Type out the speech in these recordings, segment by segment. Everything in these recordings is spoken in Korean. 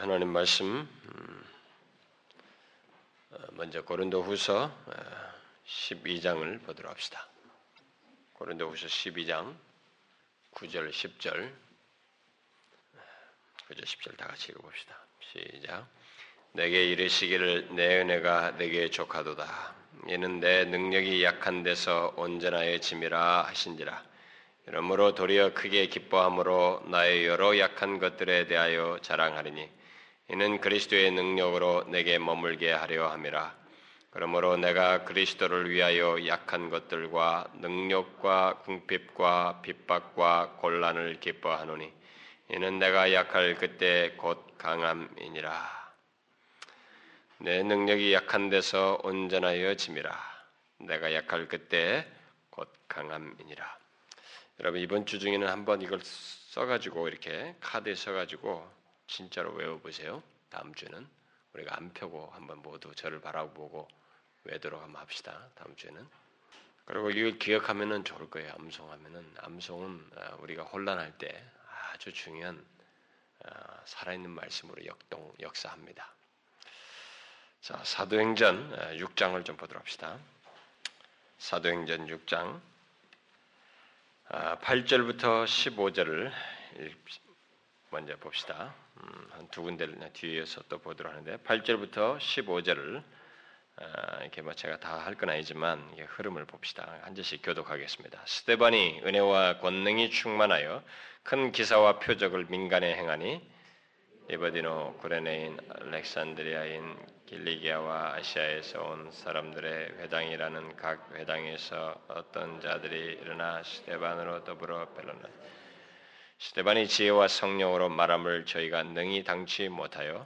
하나님 말씀 음, 어, 먼저 고린도후서 12장을 어, 보도록 합시다. 고린도후서 12장 9절 10절 9절 10절 다 같이 읽어봅시다. 시작. 내게 이르시기를 내 은혜가 내게 족하도다. 이는 내 능력이 약한 데서 온전하여 짐이라 하신지라. 이러므로 도리어 크게 기뻐함으로 나의 여러 약한 것들에 대하여 자랑하리니 이는 그리스도의 능력으로 내게 머물게 하려 함이라. 그러므로 내가 그리스도를 위하여 약한 것들과 능력과 궁핍과 핍박과 곤란을 기뻐하노니 이는 내가 약할 그때 곧 강함이니라. 내 능력이 약한 데서 온전하여 짐이라. 내가 약할 그때 곧 강함이니라. 여러분 이번 주 중에는 한번 이걸 써가지고 이렇게 카드에 써가지고 진짜로 외워보세요. 다음 주는 우리가 안 펴고 한번 모두 저를 바라보고 외도록 한번 합시다. 다음 주에는 그리고 이걸 기억하면은 좋을 거예요. 암송하면은 암송은 아, 우리가 혼란할 때 아주 중요한 아, 살아있는 말씀으로 역동 역사합니다. 자 사도행전 6장을 아, 좀 보도록 합시다. 사도행전 6장 8절부터 아, 15절을 먼저 봅시다. 음, 한두 군데를 뒤에서 또 보도록 하는데 8절부터 15절을 아, 이렇게 뭐 제가 다 할 건 아니지만 흐름을 봅시다. 한 절씩 교독하겠습니다. 스테반이 은혜와 권능이 충만하여 큰 기사와 표적을 민간에 행하니 에버디노 구레네인 알렉산드리아인 길리기아와 아시아에서 온 사람들의 회당이라는 각 회당에서 어떤 자들이 일어나 스테반으로 더불어 벨로나 스테반이 지혜와 성령으로 말함을 저희가 능히 당치 못하여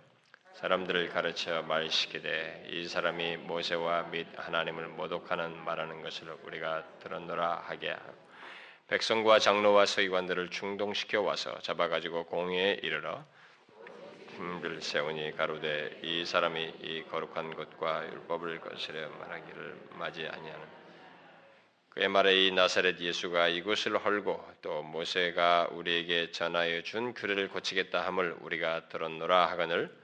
사람들을 가르쳐 말시키되 이 사람이 모세와 및 하나님을 모독하는 말하는 것을 우리가 들었노라 하게 하고 백성과 장로와 서기관들을 충동시켜 와서 잡아가지고 공회에 이르러 힘을 세우니 가로되 이 사람이 이 거룩한 것과 율법을 거스려 말하기를 맞이 아니하는 그의 말에 이 나사렛 예수가 이곳을 헐고 또 모세가 우리에게 전하여 준 규례를 고치겠다 함을 우리가 들었노라 하거늘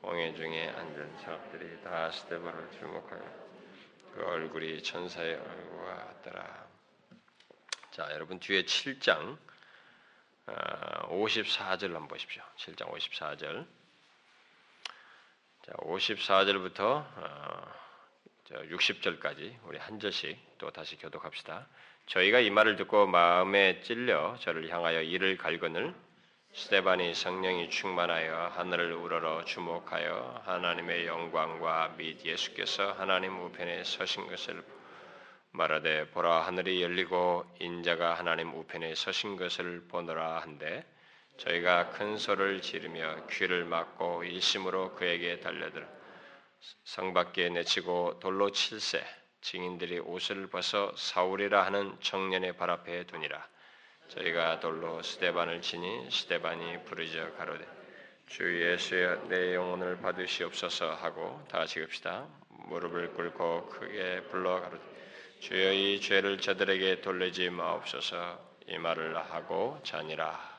공회 중에 앉은 사람들이 다 스테반을 주목하여 그 얼굴이 천사의 얼굴과 같더라. 자, 여러분 뒤에 7장 54절 어, 한번 보십시오. 7장 54절. 자, 54절부터 60절까지 어, 우리 한 절씩 또 다시 교독합시다. 저희가 이 말을 듣고 마음에 찔려 저를 향하여 이를 갈거늘 스테반이 성령이 충만하여 하늘을 우러러 주목하여 하나님의 영광과 및 예수께서 하나님 우편에 서신 것을 말하되 보라 하늘이 열리고 인자가 하나님 우편에 서신 것을 보노라 한데 저희가 큰 소를 지르며 귀를 막고 일심으로 그에게 달려들어 성 밖에 내치고 돌로 칠세 증인들이 옷을 벗어 사울이라 하는 청년의 발 앞에 두니라. 저희가 돌로 스테반을 치니 스테반이 부르짖어 가로되 주 예수여 내 영혼을 받으시옵소서 하고 다 같이 읍시다. 무릎을 꿇고 크게 불러 가로되 주여 이 죄를 저들에게 돌리지 마옵소서. 이 말을 하고 자니라.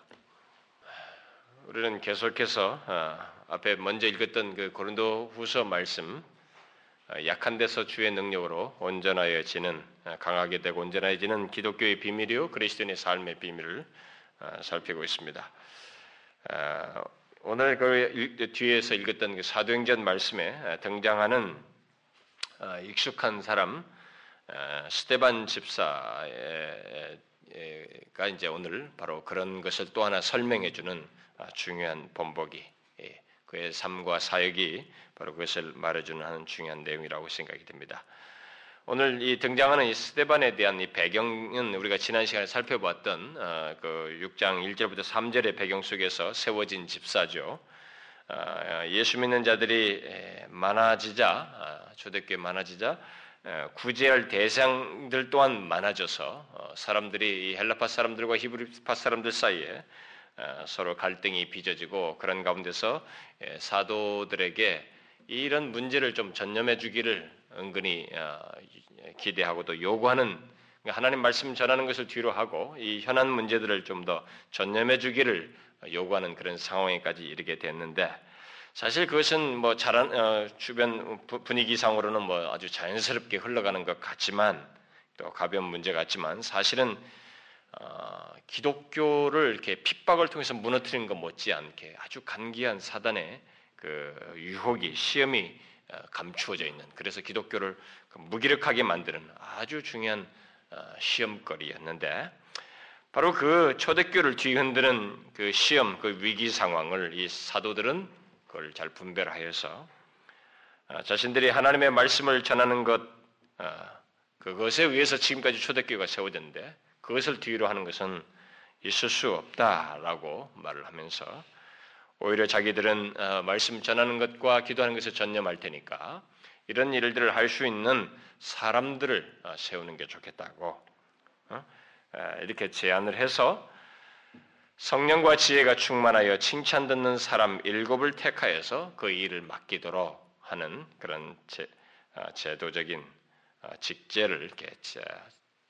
우리는 계속해서 어, 앞에 먼저 읽었던 그 고린도 후서 말씀 어, 약한 데서 주의 능력으로 온전하여지는 어, 강하게 되고 온전해지는 기독교의 비밀이요 그리스도인의 삶의 비밀을 살피고 있습니다. 오늘 그 뒤에서 읽었던 그 사도행전 말씀에 등장하는 익숙한 사람 스테반 집사가 이제 오늘 바로 그런 것을 또 하나 설명해 주는 아, 중요한 본보기 예, 그의 삶과 사역이 바로 그것을 말해주는 하는 중요한 내용이라고 생각이 됩니다. 오늘 이 등장하는 이 스테반에 대한 이 배경은 우리가 지난 시간에 살펴봤던 어, 그 6장 1절부터 3절의 배경 속에서 세워진 집사죠. 어, 예수 믿는 자들이 많아지자 아, 초대교회 많아지자 구제할 대상들 또한 많아져서 어, 사람들이 헬라파 사람들과 히브리파 사람들 사이에 서로 갈등이 빚어지고 그런 가운데서 사도들에게 이런 문제를 좀 전념해 주기를 은근히 어, 기대하고 또 요구하는 그러니까 하나님 말씀 전하는 것을 뒤로 하고 이 현안 문제들을 좀 더 전념해 주기를 요구하는 그런 상황에까지 이르게 됐는데 사실 그것은 뭐 자란 어, 주변 분위기상으로는 뭐 아주 자연스럽게 흘러가는 것 같지만 또 가벼운 문제 같지만 사실은 어, 기독교를 이렇게 핍박을 통해서 무너뜨리는 것 못지않게 아주 간기한 사단의 그 유혹이 시험이 어, 감추어져 있는 그래서 기독교를 그 무기력하게 만드는 아주 중요한 어, 시험거리였는데 바로 그 초대교를 뒤흔드는 그 시험, 그 위기 상황을 이 사도들은 그걸 잘 분별하여서 어, 자신들이 하나님의 말씀을 전하는 것 어, 그것에 의해서 지금까지 초대교회가 세워졌는데 그것을 뒤로 하는 것은 있을 수 없다라고 말을 하면서 오히려 자기들은 어, 말씀 전하는 것과 기도하는 것에 전념할 테니까 이런 일들을 할 수 있는 사람들을 세우는 게 좋겠다고 이렇게 제안을 해서 성령과 지혜가 충만하여 칭찬 듣는 사람 일곱을 택하여서 그 일을 맡기도록 하는 그런 제, 아, 도적인 아, 직제를 이렇게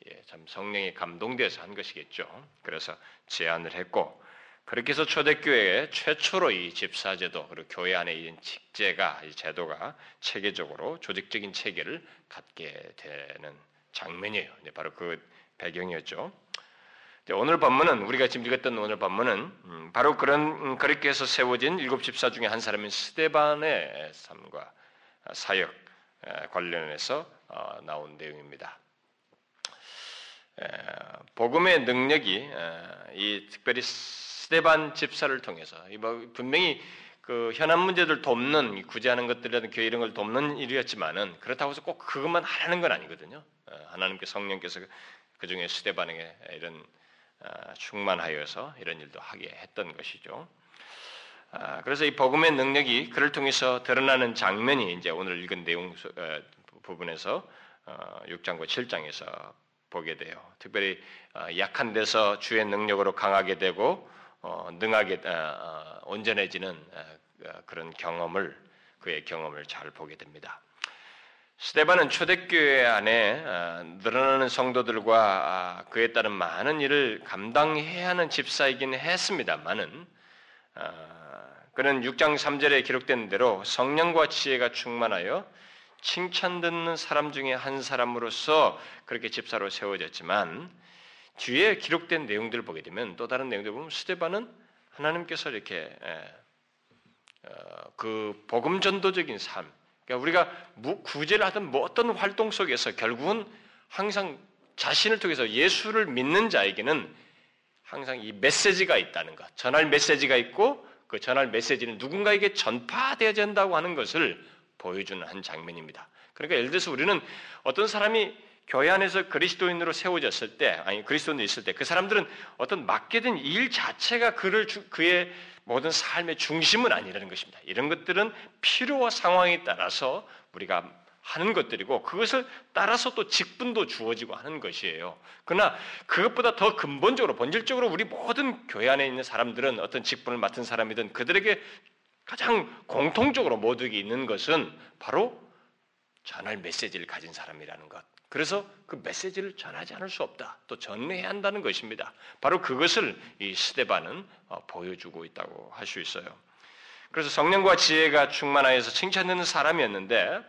예, 참 성령이 감동되어서 한 것이겠죠. 그래서 제안을 했고 그렇게 해서 초대교회에 최초로 이 집사제도 그리고 교회 안에 있는 직제가 이 제도가 체계적으로 조직적인 체계를 갖게 되는 장면이에요. 바로 그 배경이었죠. 오늘 본문은 우리가 지금 읽었던 오늘 본문은 음, 바로 그런 음, 그렇게 해서 세워진 일곱 집사 중에 한 사람인 스데반의 삶과 사역 관련해서 어, 나온 내용입니다. 복음의 능력이 이 특별히 스데반 집사를 통해서 뭐 분명히 그 현안 문제들 돕는 구제하는 것들이라든 교회 이런 걸 돕는 일이었지만은 그렇다고 해서 꼭 그것만 하라는 건 아니거든요. 하나님께 성령께서 그 중에 스데반에게 이런 아, 충만하여서 이런 일도 하게 했던 것이죠. 아, 그래서 이 복음의 능력이 그를 통해서 드러나는 장면이 이제 오늘 읽은 내용 어, 부분에서 6장과 어, 7장에서 보게 돼요. 특별히 어, 약한 데서 주의 능력으로 강하게 되고 능하게 온전해지는 그런 경험을 그의 경험을 잘 보게 됩니다. 스테반은 초대교회 안에 아, 늘어나는 성도들과 아, 그에 따른 많은 일을 감당해야 하는 집사이긴 했습니다만은 아, 그는 6장 3절에 기록된 대로 성령과 지혜가 충만하여 칭찬 듣는 사람 중에 한 사람으로서 그렇게 집사로 세워졌지만 뒤에 기록된 내용들을 보게 되면 또 다른 내용들 보면 스테반은 하나님께서 이렇게 어, 그 복음 전도적인 삶, 그러니까 우리가 구제를 하든 뭐 어떤 활동 속에서 결국은 항상 자신을 통해서 예수를 믿는 자에게는 항상 이 메시지가 있다는 것, 전할 메시지가 있고 그 전할 메시지는 누군가에게 전파되어야 된다고 하는 것을 보여주는 한 장면입니다. 그러니까 예를 들어서 우리는 어떤 사람이 교회 안에서 그리스도인으로 세워졌을 때, 아니 그리스도인도 있을 때, 그 사람들은 어떤 맡게 된 일 자체가 그를 그의 모든 삶의 중심은 아니라는 것입니다. 이런 것들은 필요와 상황에 따라서 우리가 하는 것들이고 그것을 따라서 또 직분도 주어지고 하는 것이에요. 그러나 그것보다 더 근본적으로 본질적으로 우리 모든 교회 안에 있는 사람들은 어떤 직분을 맡은 사람이든 그들에게 가장 공통적으로 모두에게 있는 것은 바로 전할 메시지를 가진 사람이라는 것. 그래서 그 메시지를 전하지 않을 수 없다. 또 전해야 한다는 것입니다. 바로 그것을 이 스데반은 어, 보여주고 있다고 할 수 있어요. 그래서 성령과 지혜가 충만하여서 칭찬되는 사람이었는데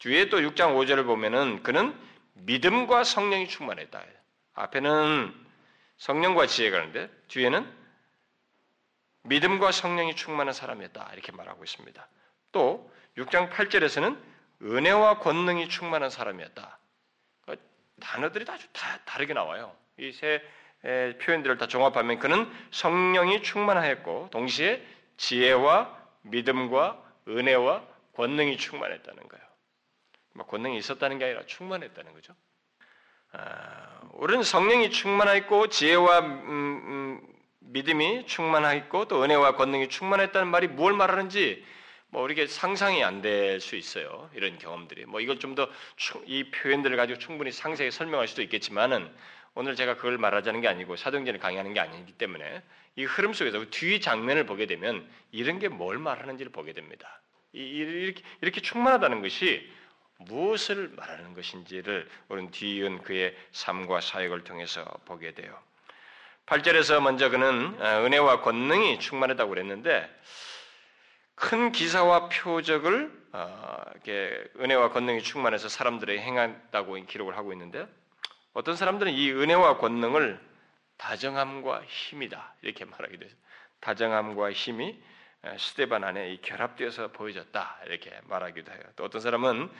뒤에 또 6장 5절을 보면은 그는 믿음과 성령이 충만했다. 앞에는 성령과 지혜가 있는데 뒤에는 믿음과 성령이 충만한 사람이었다. 이렇게 말하고 있습니다. 또 6장 8절에서는 은혜와 권능이 충만한 사람이었다. 단어들이 아주 다 다르게 나와요. 이 세 표현들을 다 종합하면 그는 성령이 충만하였고 동시에 지혜와 믿음과 은혜와 권능이 충만했다는 거예요. 뭐 권능이 있었다는 게 아니라 충만했다는 거죠. 아, 우리는 성령이 충만하였고 지혜와 음, 음, 믿음이 충만하였고 또 은혜와 권능이 충만했다는 말이 뭘 말하는지 뭐 우리게 상상이 안 될 수 있어요. 이런 경험들이. 뭐 이걸 좀 더 이 표현들을 가지고 충분히 상세히 설명할 수도 있겠지만은 오늘 제가 그걸 말하자는 게 아니고 사도행전을 강의하는 게 아니기 때문에 이 흐름 속에서 뒤 장면을 보게 되면 이런 게 뭘 말하는지를 보게 됩니다. 이렇게, 이렇게 충만하다는 것이 무엇을 말하는 것인지를 우리는 뒤이은 그의 삶과 사역을 통해서 보게 돼요. 8절에서 먼저 그는 어, 은혜와 권능이 충만하다고 그랬는데 큰 기사와 표적을 어, 이렇게 은혜와 권능이 충만해서 사람들에게 행한다고 기록을 하고 있는데 어떤 사람들은 이 은혜와 권능을 다정함과 힘이다 이렇게 말하기도 해요. 다정함과 힘이 스테반 안에 결합되어서 보여졌다 이렇게 말하기도 해요. 또 어떤 사람은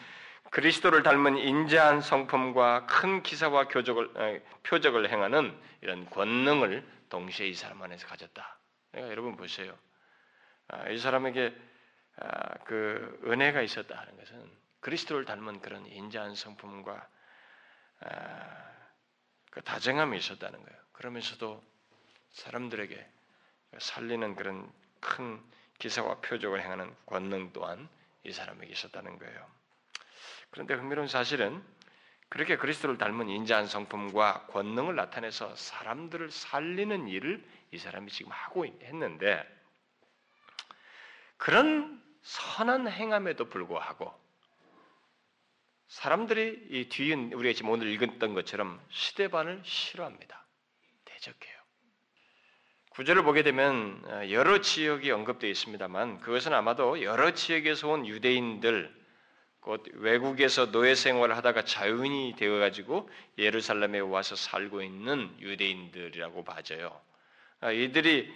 그리스도를 닮은 인자한 성품과 큰 기사와 교적을, 표적을 행하는 이런 권능을 동시에 이 사람 안에서 가졌다. 그러니까 여러분 보세요. 아, 이 사람에게 아, 그 은혜가 있었다는 것은 그리스도를 닮은 그런 인자한 성품과 아, 그 다정함이 있었다는 거예요. 그러면서도 사람들에게 살리는 그런 큰 기사와 표적을 행하는 권능 또한 이 사람에게 있었다는 거예요. 그런데 흥미로운 사실은 그렇게 그리스도를 닮은 인자한 성품과 권능을 나타내서 사람들을 살리는 일을 이 사람이 지금 하고 했는데 그런 선한 행함에도 불구하고 사람들이 이 뒤에 우리가 지금 오늘 읽었던 것처럼 시대반을 싫어합니다. 대적해요. 구절을 보게 되면 어, 여러 지역이 언급되어 있습니다만 그것은 아마도 여러 지역에서 온 유대인들 곧 외국에서 노예 생활을 하다가 자유인이 되어 가지고 예루살렘에 와서 살고 있는 유대인들이라고 봐져요. 아, 이들이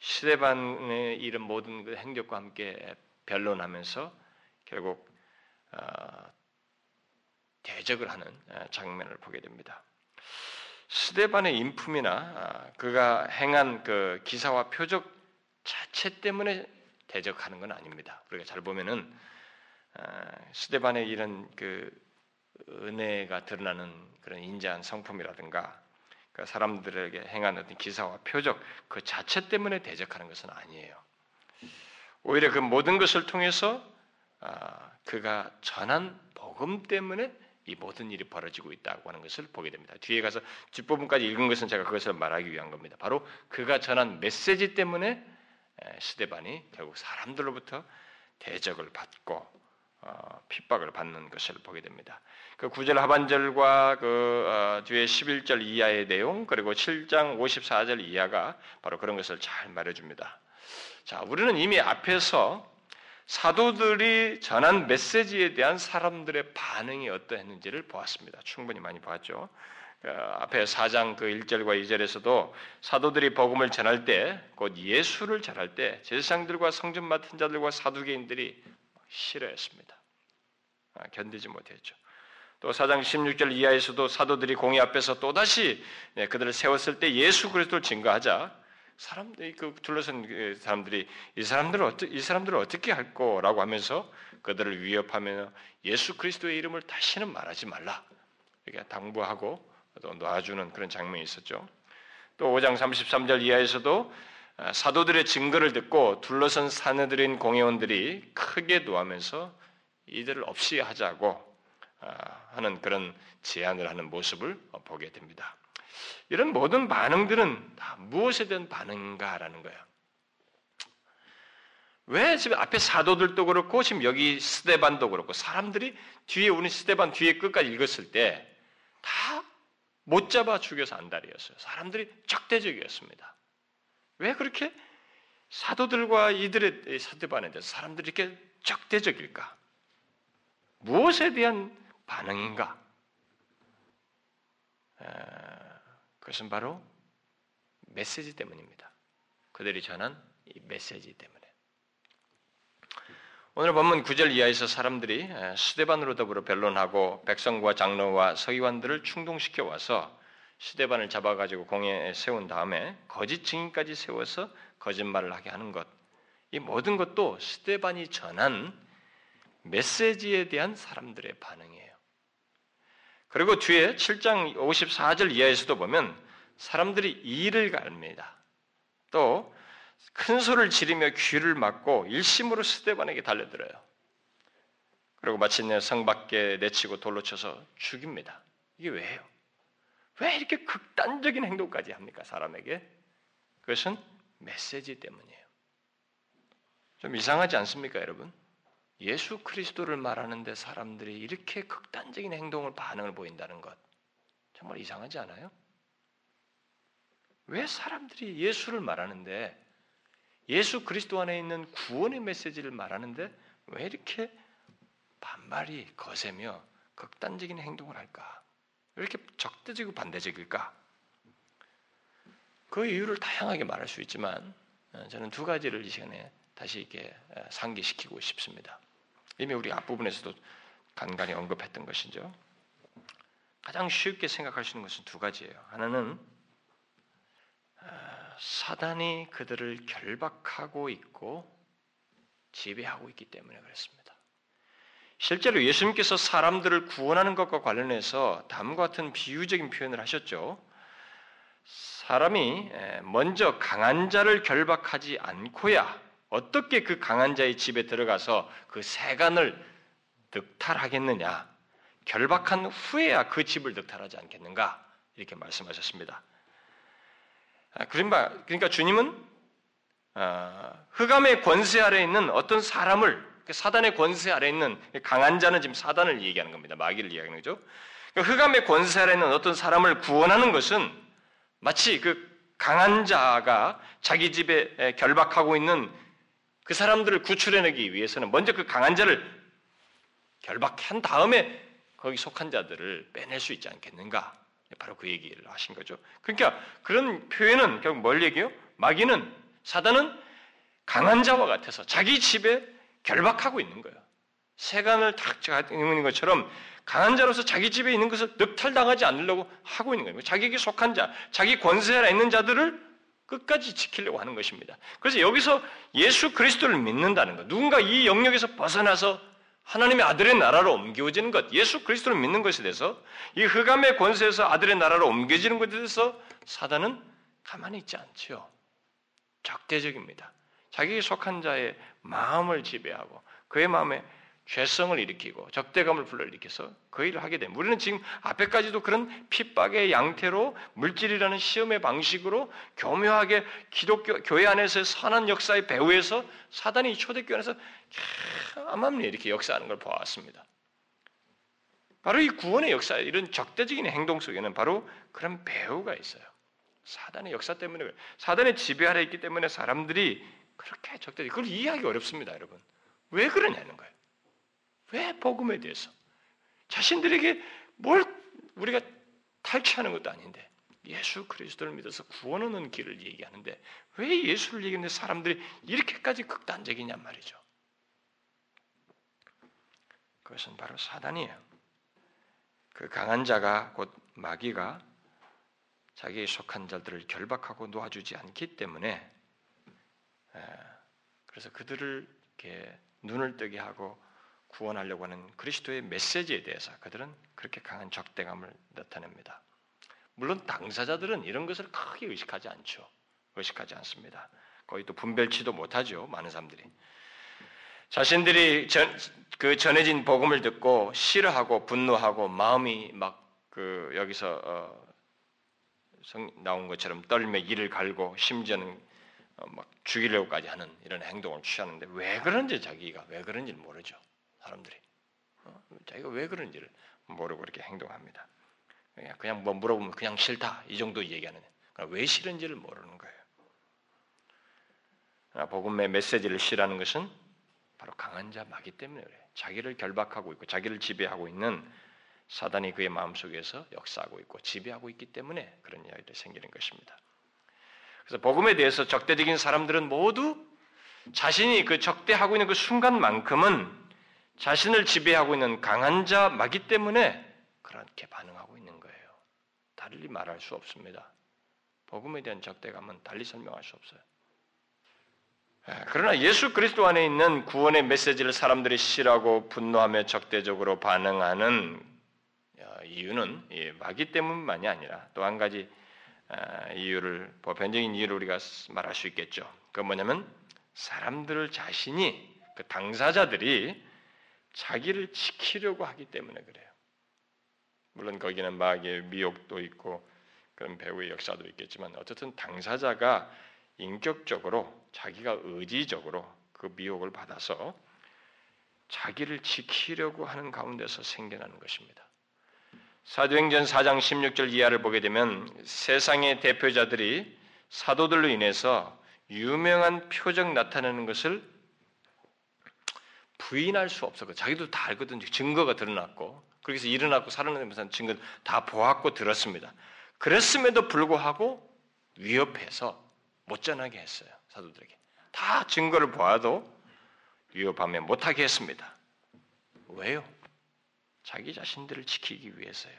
시대반의 이런 모든 그 행적과 함께 변론하면서 결국 어, 대적을 하는 장면을 보게 됩니다. 스데반의 인품이나 아, 그가 행한 그 기사와 표적 자체 때문에 대적하는 건 아닙니다. 우리가 잘 보면은 아, 스데반의 이런 그 은혜가 드러나는 그런 인자한 성품이라든가 그 사람들에게 행한 어떤 기사와 표적 그 자체 때문에 대적하는 것은 아니에요. 오히려 그 모든 것을 통해서 아, 그가 전한 복음 때문에 이 모든 일이 벌어지고 있다고 하는 것을 보게 됩니다. 뒤에 가서 뒷부분까지 읽은 것은 제가 그것을 말하기 위한 겁니다. 바로 그가 전한 메시지 때문에 스데반이 결국 사람들로부터 대적을 받고 어, 핍박을 받는 것을 보게 됩니다. 그 9절 하반절과 그 어, 뒤에 11절 이하의 내용 그리고 7장 54절 이하가 바로 그런 것을 잘 말해줍니다. 자, 우리는 이미 앞에서 사도들이 전한 메시지에 대한 사람들의 반응이 어떠했는지를 보았습니다. 충분히 많이 보았죠. 그 앞에 4장 그 1절과 2절에서도 사도들이 복음을 전할 때, 곧 예수를 전할 때, 제사장들과 성전 맡은 자들과 사두개인들이 싫어했습니다. 아, 견디지 못했죠. 또 4장 16절 이하에서도 사도들이 공의 앞에서 또다시 네, 그들을 세웠을 때 예수 그리스도를 증거하자 사람들이 그 둘러선 그 사람들이 이 사람들을 어떻게 이 사람들을 어떻게 할 거라고 하면서 그들을 위협하며 예수 그리스도의 이름을 다시는 말하지 말라 이렇게 당부하고 또 놔주는 그런 장면이 있었죠. 또 5장 33절 이하에서도 아, 사도들의 증거를 듣고 둘러선 사내들인 공회원들이 크게 노하면서 이들을 없이 하자고 아, 하는 그런 제안을 하는 모습을 보게 됩니다. 이런 모든 반응들은 다 무엇에 대한 반응인가라는 거예요. 왜 지금 앞에 사도들도 그렇고 지금 여기 스테반도 그렇고 사람들이 뒤에 우리 스테반 뒤에 끝까지 읽었을 때 다 못 잡아 죽여서 안달이었어요. 사람들이 적대적이었습니다. 왜 그렇게 사도들과 이들의 스테반에 대해서 사람들이 이렇게 적대적일까? 무엇에 대한 반응인가? 그것은 바로 메시지 때문입니다. 그들이 전한 이 메시지 때문에. 오늘 본문 9절 이하에서 사람들이 스데반으로 더불어 변론하고 백성과 장로와 서기관들을 충동시켜 와서 스데반을 잡아가지고 공에 세운 다음에 거짓 증인까지 세워서 거짓말을 하게 하는 것. 이 모든 것도 스데반이 전한 메시지에 대한 사람들의 반응이에요. 그리고 뒤에 7장 54절 이하에서도 보면 사람들이 이를 갈입니다. 또 큰 소리를 지르며 귀를 막고 일심으로 스테반에게 달려들어요. 그리고 마침내 성 밖에 내치고 돌로 쳐서 죽입니다. 이게 왜요? 왜 이렇게 극단적인 행동까지 합니까? 사람에게? 그것은 메시지 때문이에요. 좀 이상하지 않습니까, 여러분? 예수 그리스도를 말하는데 사람들이 이렇게 극단적인 행동을 반응을 보인다는 것 정말 이상하지 않아요? 왜 사람들이 예수를 말하는데 예수 그리스도 안에 있는 구원의 메시지를 말하는데 왜 이렇게 반발이 거세며 극단적인 행동을 할까? 왜 이렇게 적대적이고 반대적일까? 그 이유를 다양하게 말할 수 있지만 어, 저는 두 가지를 이 시간에 다시 이렇게 어, 상기시키고 싶습니다. 이미 우리 앞부분에서도 간간히 언급했던 것이죠. 가장 쉽게 생각할 수 있는 것은 두 가지예요. 하나는 어, 사단이 그들을 결박하고 있고 지배하고 있기 때문에 그렇습니다. 실제로 예수님께서 사람들을 구원하는 것과 관련해서 다음과 같은 비유적인 표현을 하셨죠. 사람이 먼저 강한 자를 결박하지 않고야 어떻게 그 강한 자의 집에 들어가서 그 세간을 득탈하겠느냐? 결박한 후에야 그 집을 득탈하지 않겠는가? 이렇게 말씀하셨습니다. 아, 그러니까 주님은 어, 흑암의 권세 아래 있는 어떤 사람을 그 사단의 권세 아래 있는 강한 자는 지금 사단을 얘기하는 겁니다. 마귀를 얘기하는 거죠. 그러니까 흑암의 권세 아래 있는 어떤 사람을 구원하는 것은 마치 그 강한 자가 자기 집에 결박하고 있는 그 사람들을 구출해내기 위해서는 먼저 그 강한 자를 결박한 다음에 거기 속한 자들을 빼낼 수 있지 않겠는가? 바로 그 얘기를 하신 거죠. 그러니까 그런 표현은 결국 뭘 얘기해요? 마귀는 사단은 강한 자와 같아서 자기 집에 결박하고 있는 거예요. 세간을 탁 있는 것처럼 강한 자로서 자기 집에 있는 것을 늑탈당하지 않으려고 하고 있는 거예요. 자기에게 속한 자, 자기 권세 아래 있는 자들을 끝까지 지키려고 하는 것입니다. 그래서 여기서 예수 그리스도를 믿는다는 것, 누군가 이 영역에서 벗어나서 하나님의 아들의 나라로 옮겨지는 것, 예수 그리스도를 믿는 것에 대해서 이 흑암의 권세에서 아들의 나라로 옮겨지는 것에 대해서 사단은 가만히 있지 않지요. 적대적입니다. 자기에 속한 자의 마음을 지배하고 그의 마음에 죄성을 일으키고 적대감을 불러일으켜서 그 일을 하게 됩니다. 우리는 지금 앞에까지도 그런 핍박의 양태로 물질이라는 시험의 방식으로 교묘하게 기독교 교회 안에서 선한 역사의 배후에서 사단이 초대교회 안에서 암암리 이렇게 역사하는 걸 보았습니다. 바로 이 구원의 역사, 이런 적대적인 행동 속에는 바로 그런 배후가 있어요. 사단의 역사 때문에, 사단의 지배 아래 있기 때문에 사람들이 그렇게 적대적, 그걸 이해하기 어렵습니다, 여러분. 왜 그러냐는 거예요. 왜 복음에 대해서 자신들에게 뭘 우리가 탈취하는 것도 아닌데 예수 그리스도를 믿어서 구원 얻는 길을 얘기하는데 왜 예수를 얘기하는데 사람들이 이렇게까지 극단적이냐 말이죠. 그것은 바로 사단이에요. 그 강한 자가 곧 마귀가 자기에 속한 자들을 결박하고 놓아주지 않기 때문에 그래서 그들을 이렇게 눈을 뜨게 하고 구원하려고 하는 그리스도의 메시지에 대해서 그들은 그렇게 강한 적대감을 나타냅니다. 물론 당사자들은 이런 것을 크게 의식하지 않죠. 의식하지 않습니다. 거의 또 분별치도 못하죠. 많은 사람들이. 자신들이 전, 그 전해진 복음을 듣고 싫어하고 분노하고 마음이 막 그 여기서 어, 성, 나온 것처럼 떨며 이를 갈고 심지어는 어, 막 죽이려고까지 하는 이런 행동을 취하는데 왜 그런지 자기가 왜 그런지 모르죠. 사람들이 어? 자기가 왜 그런지를 모르고 이렇게 행동합니다. 그냥 뭐 물어보면 그냥 싫다 이 정도 얘기하는 그러니까 왜 싫은지를 모르는 거예요. 아, 복음의 메시지를 싫어하는 것은 바로 강한 자 마기 때문에 그래요. 자기를 결박하고 있고 자기를 지배하고 있는 사단이 그의 마음속에서 역사하고 있고 지배하고 있기 때문에 그런 이야기들이 생기는 것입니다. 그래서 복음에 대해서 적대적인 사람들은 모두 자신이 그 적대하고 있는 그 순간만큼은 자신을 지배하고 있는 강한 자 마기 때문에 그렇게 반응하고 있는 거예요. 달리 말할 수 없습니다. 복음에 대한 적대감은 달리 설명할 수 없어요. 예, 그러나 예수 그리스도 안에 있는 구원의 메시지를 사람들이 싫어하고 분노하며 적대적으로 반응하는 어, 이유는 마귀 때문만이 아니라 또 한 가지 어, 이유를 보편적인 이유를 우리가 말할 수 있겠죠. 그 뭐냐면 사람들 자신이 그 당사자들이 자기를 지키려고 하기 때문에 그래요. 물론 거기는 마귀의 미혹도 있고 그런 배우의 역사도 있겠지만 어쨌든 당사자가 인격적으로 자기가 의지적으로 그 미혹을 받아서 자기를 지키려고 하는 가운데서 생겨나는 것입니다. 사도행전 4장 16절 이하를 보게 되면 세상의 대표자들이 사도들로 인해서 유명한 표적 나타내는 것을 부인할 수 없었고 자기도 다 알거든요. 증거가 드러났고 그래서 일어났고 살아나면서 증거 다 보았고 들었습니다. 그랬음에도 불구하고 위협해서 못 전하게 했어요. 사도들에게. 다 증거를 보아도 위협하면 못하게 했습니다. 왜요? 자기 자신들을 지키기 위해서요.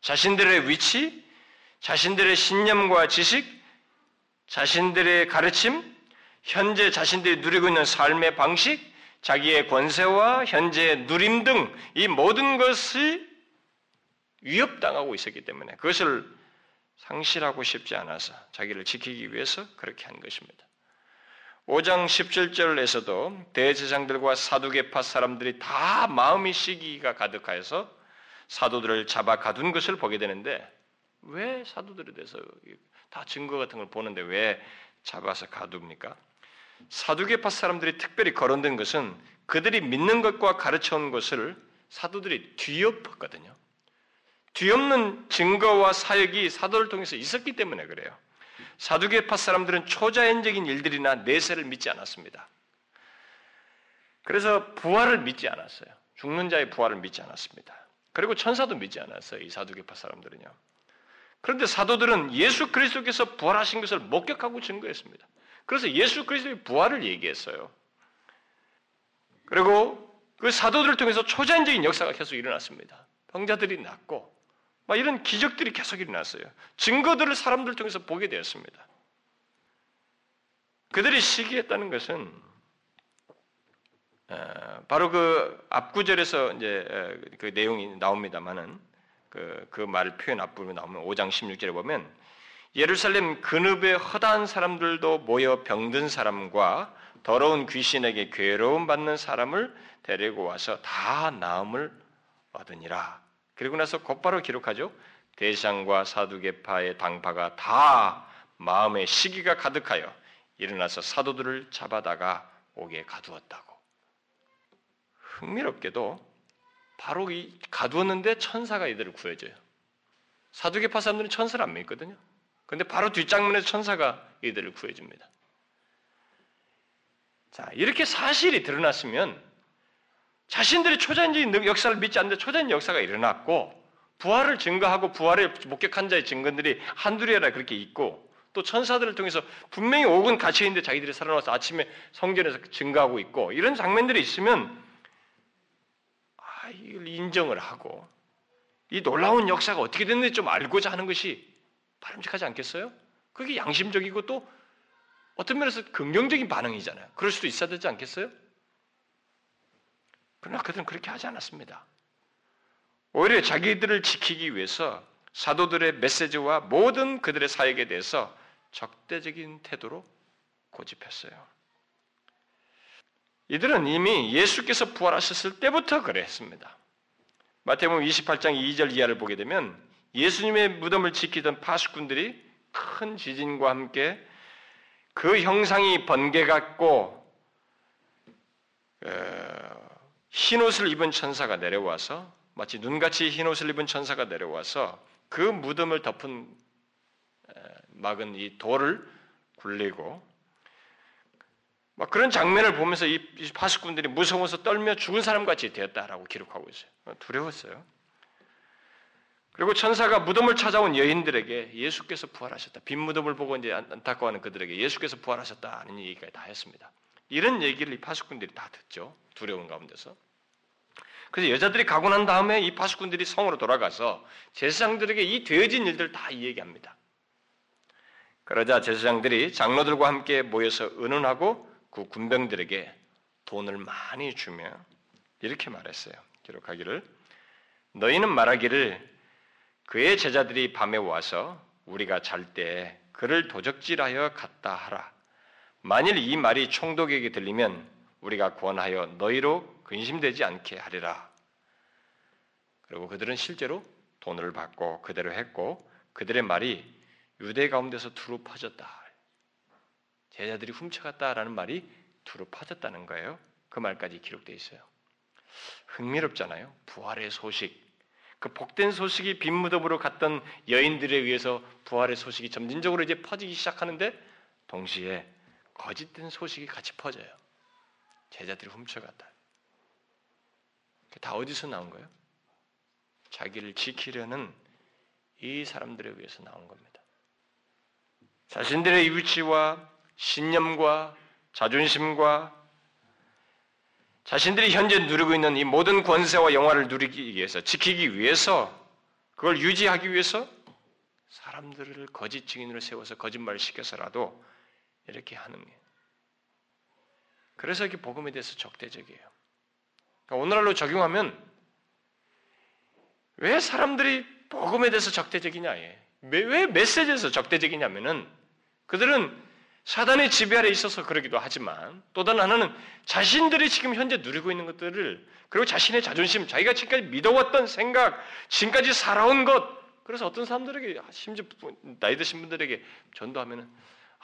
자신들의 위치, 자신들의 신념과 지식, 자신들의 가르침, 현재 자신들이 누리고 있는 삶의 방식, 자기의 권세와 현재의 누림 등 이 모든 것이 위협당하고 있었기 때문에 그것을 상실하고 싶지 않아서 자기를 지키기 위해서 그렇게 한 것입니다. 5장 17절에서도 대제장들과 사두개파 사람들이 다 마음이 시기가 가득하여서 사도들을 잡아 가둔 것을 보게 되는데 왜 사도들에 대해서 다 증거 같은 걸 보는데 왜 잡아서 가둡니까? 사두개파 사람들이 특별히 거론된 것은 그들이 믿는 것과 가르쳐온 것을 사도들이 뒤엎었거든요. 뒤엎는 증거와 사역이 사도를 통해서 있었기 때문에 그래요. 사두개파 사람들은 초자연적인 일들이나 내세를 믿지 않았습니다. 그래서 부활을 믿지 않았어요. 죽는 자의 부활을 믿지 않았습니다. 그리고 천사도 믿지 않았어요. 이 사두개파 사람들은요. 그런데 사도들은 예수 그리스도께서 부활하신 것을 목격하고 증거했습니다. 그래서 예수 그리스도의 부활을 얘기했어요. 그리고 그 사도들을 통해서 초자연적인 역사가 계속 일어났습니다. 병자들이 낫고 막 이런 기적들이 계속 일어났어요. 증거들을 사람들 통해서 보게 되었습니다. 그들이 시기했다는 것은 바로 그 앞구절에서 이제 그 내용이 나옵니다만은 그, 그 말을 표현 앞부분에 나오면 5장 16절에 보면 예루살렘 근읍의 허다한 사람들도 모여 병든 사람과 더러운 귀신에게 괴로움 받는 사람을 데리고 와서 다 나음을 얻으니라. 그리고 나서 곧바로 기록하죠. 대상과 사두개파의 당파가 다 마음의 시기가 가득하여 일어나서 사도들을 잡아다가 옥에 가두었다고. 흥미롭게도 바로 이 가두었는데 천사가 이들을 구해줘요. 사두개파 사람들은 천사를 안 믿거든요. 근데 바로 뒷장면에서 천사가 이들을 구해줍니다. 자, 이렇게 사실이 드러났으면 자신들이 초자연적인 역사를 믿지 않는데 초자연 역사가 일어났고 부활을 증거하고 부활을 목격한 자의 증거들이 한둘이 아니라 그렇게 있고 또 천사들을 통해서 분명히 옥은 갇혀 있는데 자기들이 살아나서 아침에 성전에서 증거하고 있고 이런 장면들이 있으면 아, 이걸 인정을 하고 이 놀라운 역사가 어떻게 됐는지 좀 알고자 하는 것이 바람직하지 않겠어요? 그게 양심적이고 또 어떤 면에서 긍정적인 반응이잖아요. 그럴 수도 있어야 되지 않겠어요? 그러나 그들은 그렇게 하지 않았습니다. 오히려 자기들을 지키기 위해서 사도들의 메시지와 모든 그들의 사역에 대해서 적대적인 태도로 고집했어요. 이들은 이미 예수께서 부활하셨을 때부터 그랬습니다. 마태복음 28장 2절 이하를 보게 되면 예수님의 무덤을 지키던 파수꾼들이 큰 지진과 함께 그 형상이 번개 같고 어, 흰 옷을 입은 천사가 내려와서 마치 눈같이 흰 옷을 입은 천사가 내려와서 그 무덤을 덮은 막은 이 돌을 굴리고 막 그런 장면을 보면서 이 파수꾼들이 무서워서 떨며 죽은 사람 같이 되었다라고 기록하고 있어요. 두려웠어요. 그리고 천사가 무덤을 찾아온 여인들에게 예수께서 부활하셨다. 빈 무덤을 보고 이제 안타까워하는 그들에게 예수께서 부활하셨다는 얘기까지 다 했습니다. 이런 얘기를 이 파수꾼들이 다 듣죠. 두려운 가운데서. 그래서 여자들이 가고 난 다음에 이 파수꾼들이 성으로 돌아가서 제사장들에게 이 되어진 일들을 다 이야기합니다. 그러자 제사장들이 장로들과 함께 모여서 의논하고 그 군병들에게 돈을 많이 주며 이렇게 말했어요. 기록하기를 너희는 말하기를 그의 제자들이 밤에 와서 우리가 잘 때 그를 도적질하여 갔다 하라. 만일 이 말이 총독에게 들리면 우리가 권하여 너희로 근심되지 않게 하리라. 그리고 그들은 실제로 돈을 받고 그대로 했고 그들의 말이 유대 가운데서 두루 퍼졌다. 제자들이 훔쳐갔다라는 말이 두루 퍼졌다는 거예요. 그 말까지 기록되어 있어요. 흥미롭잖아요. 부활의 소식, 그 복된 소식이 빈 무덤으로 갔던 여인들에 의해서 부활의 소식이 점진적으로 이제 퍼지기 시작하는데 동시에 거짓된 소식이 같이 퍼져요. 제자들이 훔쳐갔다. 다 어디서 나온 거예요? 자기를 지키려는 이 사람들에 의해서 나온 겁니다. 자신들의 위치와 신념과 자존심과 자신들이 현재 누리고 있는 이 모든 권세와 영화를 누리기 위해서 지키기 위해서 그걸 유지하기 위해서 사람들을 거짓 증인으로 세워서 거짓말을 시켜서라도 이렇게 하는 거예요. 그래서 이게 복음에 대해서 적대적이에요. 그러니까 오늘날로 적용하면 왜 사람들이 복음에 대해서 적대적이냐? 왜 메시지에서 적대적이냐면은 그들은 사단의 지배 아래 있어서 그러기도 하지만 또 다른 하나는 자신들이 지금 현재 누리고 있는 것들을 그리고 자신의 자존심, 자기가 지금까지 믿어왔던 생각, 지금까지 살아온 것 그래서 어떤 사람들에게 심지어 나이 드신 분들에게 전도하면은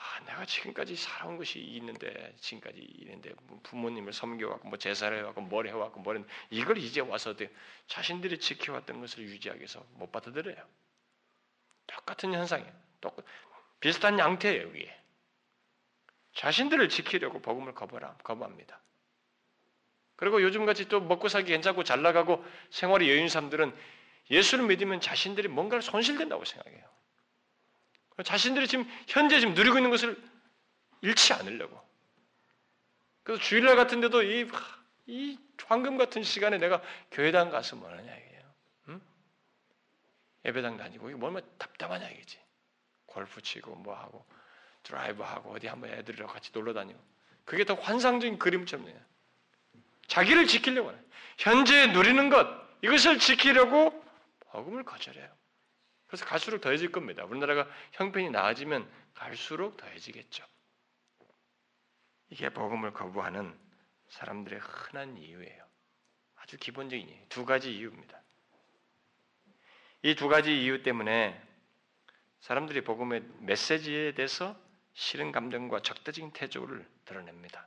아, 내가 지금까지 살아온 것이 있는데 지금까지 있는데 뭐 부모님을 섬겨왔고 뭐 제사를 해왔고 뭘 해왔고 뭘 했는데 이걸 이제 와서 자신들이 지켜왔던 것을 유지하기 위해서 못 받아들여요. 똑같은 현상이에요. 똑같 비슷한 양태예요, 이게. 자신들을 지키려고 복음을 거부라, 거부합니다. 그리고 요즘같이 또 먹고 살기 괜찮고 잘 나가고 생활이 여유인 사람들은 예수를 믿으면 자신들이 뭔가를 손실된다고 생각해요. 자신들이 지금 현재 지금 누리고 있는 것을 잃지 않으려고. 그래서 주일날 같은데도 이, 이 황금 같은 시간에 내가 교회당 가서 뭐 하냐 이게요. 응? 예배당 다니고 이게 뭐면 답답하냐 이게지. 골프 치고 뭐 하고 드라이브 하고 어디 한번 애들이랑 같이 놀러 다니고 그게 더 환상적인 그림처럼 돼요. 자기를 지키려고 하는 현재 누리는 것 이것을 지키려고 복음을 거절해요. 그래서 갈수록 더해질 겁니다. 우리나라가 형편이 나아지면 갈수록 더해지겠죠. 이게 복음을 거부하는 사람들의 흔한 이유예요. 아주 기본적인 이유. 두 가지 이유입니다. 이 두 가지 이유 때문에 사람들이 복음의 메시지에 대해서 싫은 감정과 적대적인 태도를 드러냅니다.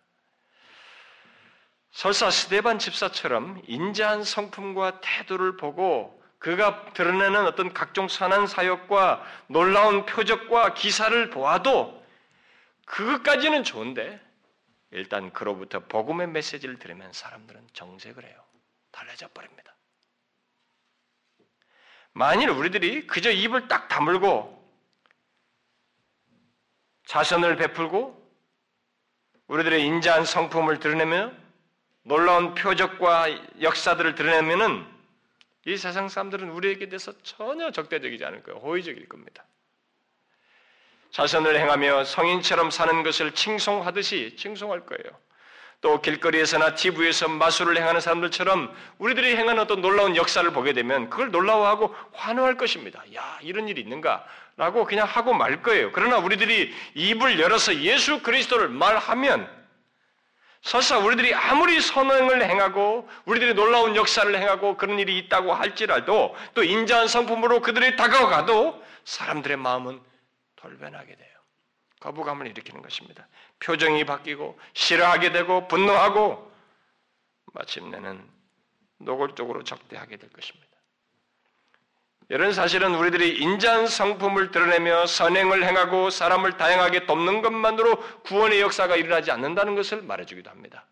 설사 스데반 집사처럼 인자한 성품과 태도를 보고 그가 드러내는 어떤 각종 선한 사역과 놀라운 표적과 기사를 보아도 그것까지는 좋은데 일단 그로부터 복음의 메시지를 들으면 사람들은 정색을 해요. 달라져 버립니다. 만일 우리들이 그저 입을 딱 다물고 자선을 베풀고 우리들의 인자한 성품을 드러내며 놀라운 표적과 역사들을 드러내면은 이 세상 사람들은 우리에게 대해서 전혀 적대적이지 않을 거예요. 호의적일 겁니다. 자선을 행하며 성인처럼 사는 것을 칭송하듯이 칭송할 거예요. 또 길거리에서나 TV에서 마술을 행하는 사람들처럼 우리들이 행하는 어떤 놀라운 역사를 보게 되면 그걸 놀라워하고 환호할 것입니다. 야, 이런 일이 있는가? 라고 그냥 하고 말 거예요. 그러나 우리들이 입을 열어서 예수 그리스도를 말하면 설사 우리들이 아무리 선행을 행하고 우리들이 놀라운 역사를 행하고 그런 일이 있다고 할지라도 또 인자한 성품으로 그들이 다가가도 사람들의 마음은 돌변하게 돼요. 거부감을 일으키는 것입니다. 표정이 바뀌고 싫어하게 되고 분노하고 마침내는 노골적으로 적대하게 될 것입니다. 이런 사실은 우리들이 인자한 성품을 드러내며 선행을 행하고 사람을 다양하게 돕는 것만으로 구원의 역사가 일어나지 않는다는 것을 말해주기도 합니다.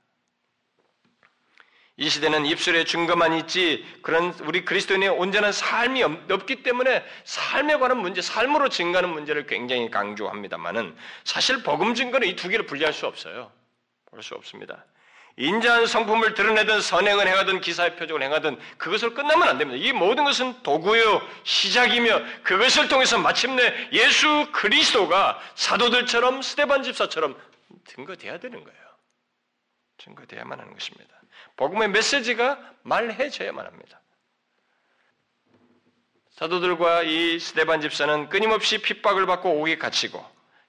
이 시대는 입술에 증거만 있지 그런 우리 그리스도인의 온전한 삶이 없기 때문에 삶에 관한 문제, 삶으로 증가하는 문제를 굉장히 강조합니다만은 사실 복음 증거는 이 두 개를 분리할 수 없어요. 볼수 없습니다. 인자한 성품을 드러내든 선행을 행하든 기사의 표적을 행하든 그것을 끝나면 안 됩니다. 이 모든 것은 도구요 시작이며 그것을 통해서 마침내 예수 그리스도가 사도들처럼 스테반 집사처럼 증거돼야 되는 거예요. 증거돼야만 하는 것입니다. 복음의 메시지가 말해져야만 합니다. 사도들과 이 스테반 집사는 끊임없이 핍박을 받고 옥에 갇히고